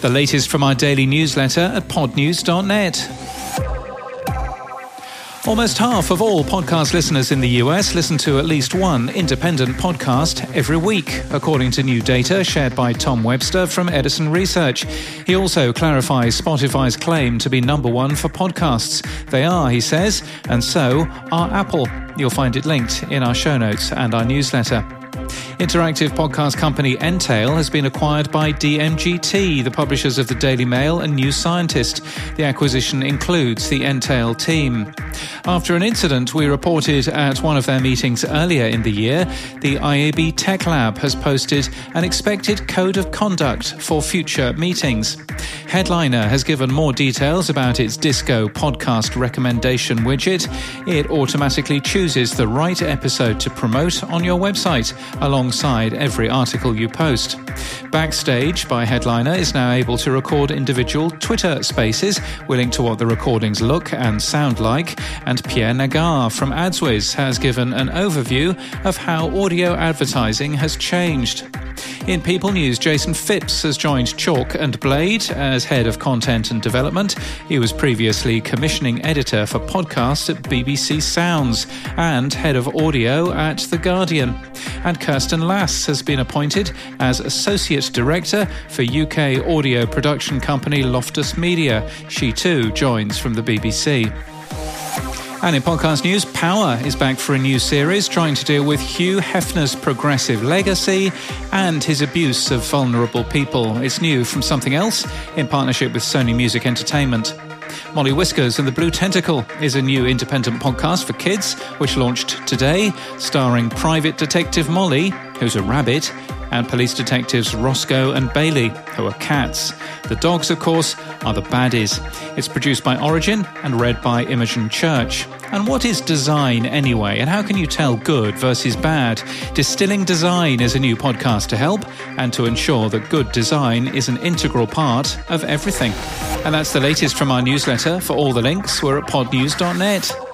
The latest from our daily newsletter at podnews.net. Almost half of all podcast listeners in the US listen to at least one independent podcast every week, according to new data shared by Tom Webster from Edison Research. He also clarifies Spotify's claim to be number one for podcasts. They are, he says, and so are Apple. You'll find it linked in our show notes and our newsletter. Interactive podcast company Entale has been acquired by DMGT, the publishers of the Daily Mail and New Scientist. The acquisition includes the Entale team. After an incident we reported at one of their meetings earlier in the year, the IAB Tech Lab has posted an expected code of conduct for future meetings. Headliner has given more details about its Disco podcast recommendation widget. It automatically chooses the right episode to promote on your website alongside every article you post. Backstage by Headliner is now able to record individual Twitter spaces. We're linked to what the recordings look and sound like. And Pierre Naggar from AdsWizz has given an overview of how audio advertising has changed. In People News, Jason Phipps has joined Chalk and Blade as head of content and development. He was previously commissioning editor for podcasts at BBC Sounds and head of audio at The Guardian. And Kirsten Lass has been appointed as associate director for UK audio production company Loftus Media. She too joins from the BBC. And in podcast news, Power is back for a new series trying to deal with Hugh Hefner's progressive legacy and his abuse of vulnerable people. It's new from Somethin' Else in partnership with Sony Music Entertainment. Molly Whiskers and the Blue Tentacle is a new independent podcast for kids, which launched today, starring private detective Molly, who's a rabbit, and police detectives Roscoe and Bailey, who are cats. The dogs, of course, are the baddies. It's produced by Origin and read by Imogen Church. And what is design anyway? And how can you tell good versus bad? Distilling Design is a new podcast to help and to ensure that good design is an integral part of everything. And that's the latest from our newsletter. For all the links, we're at podnews.net.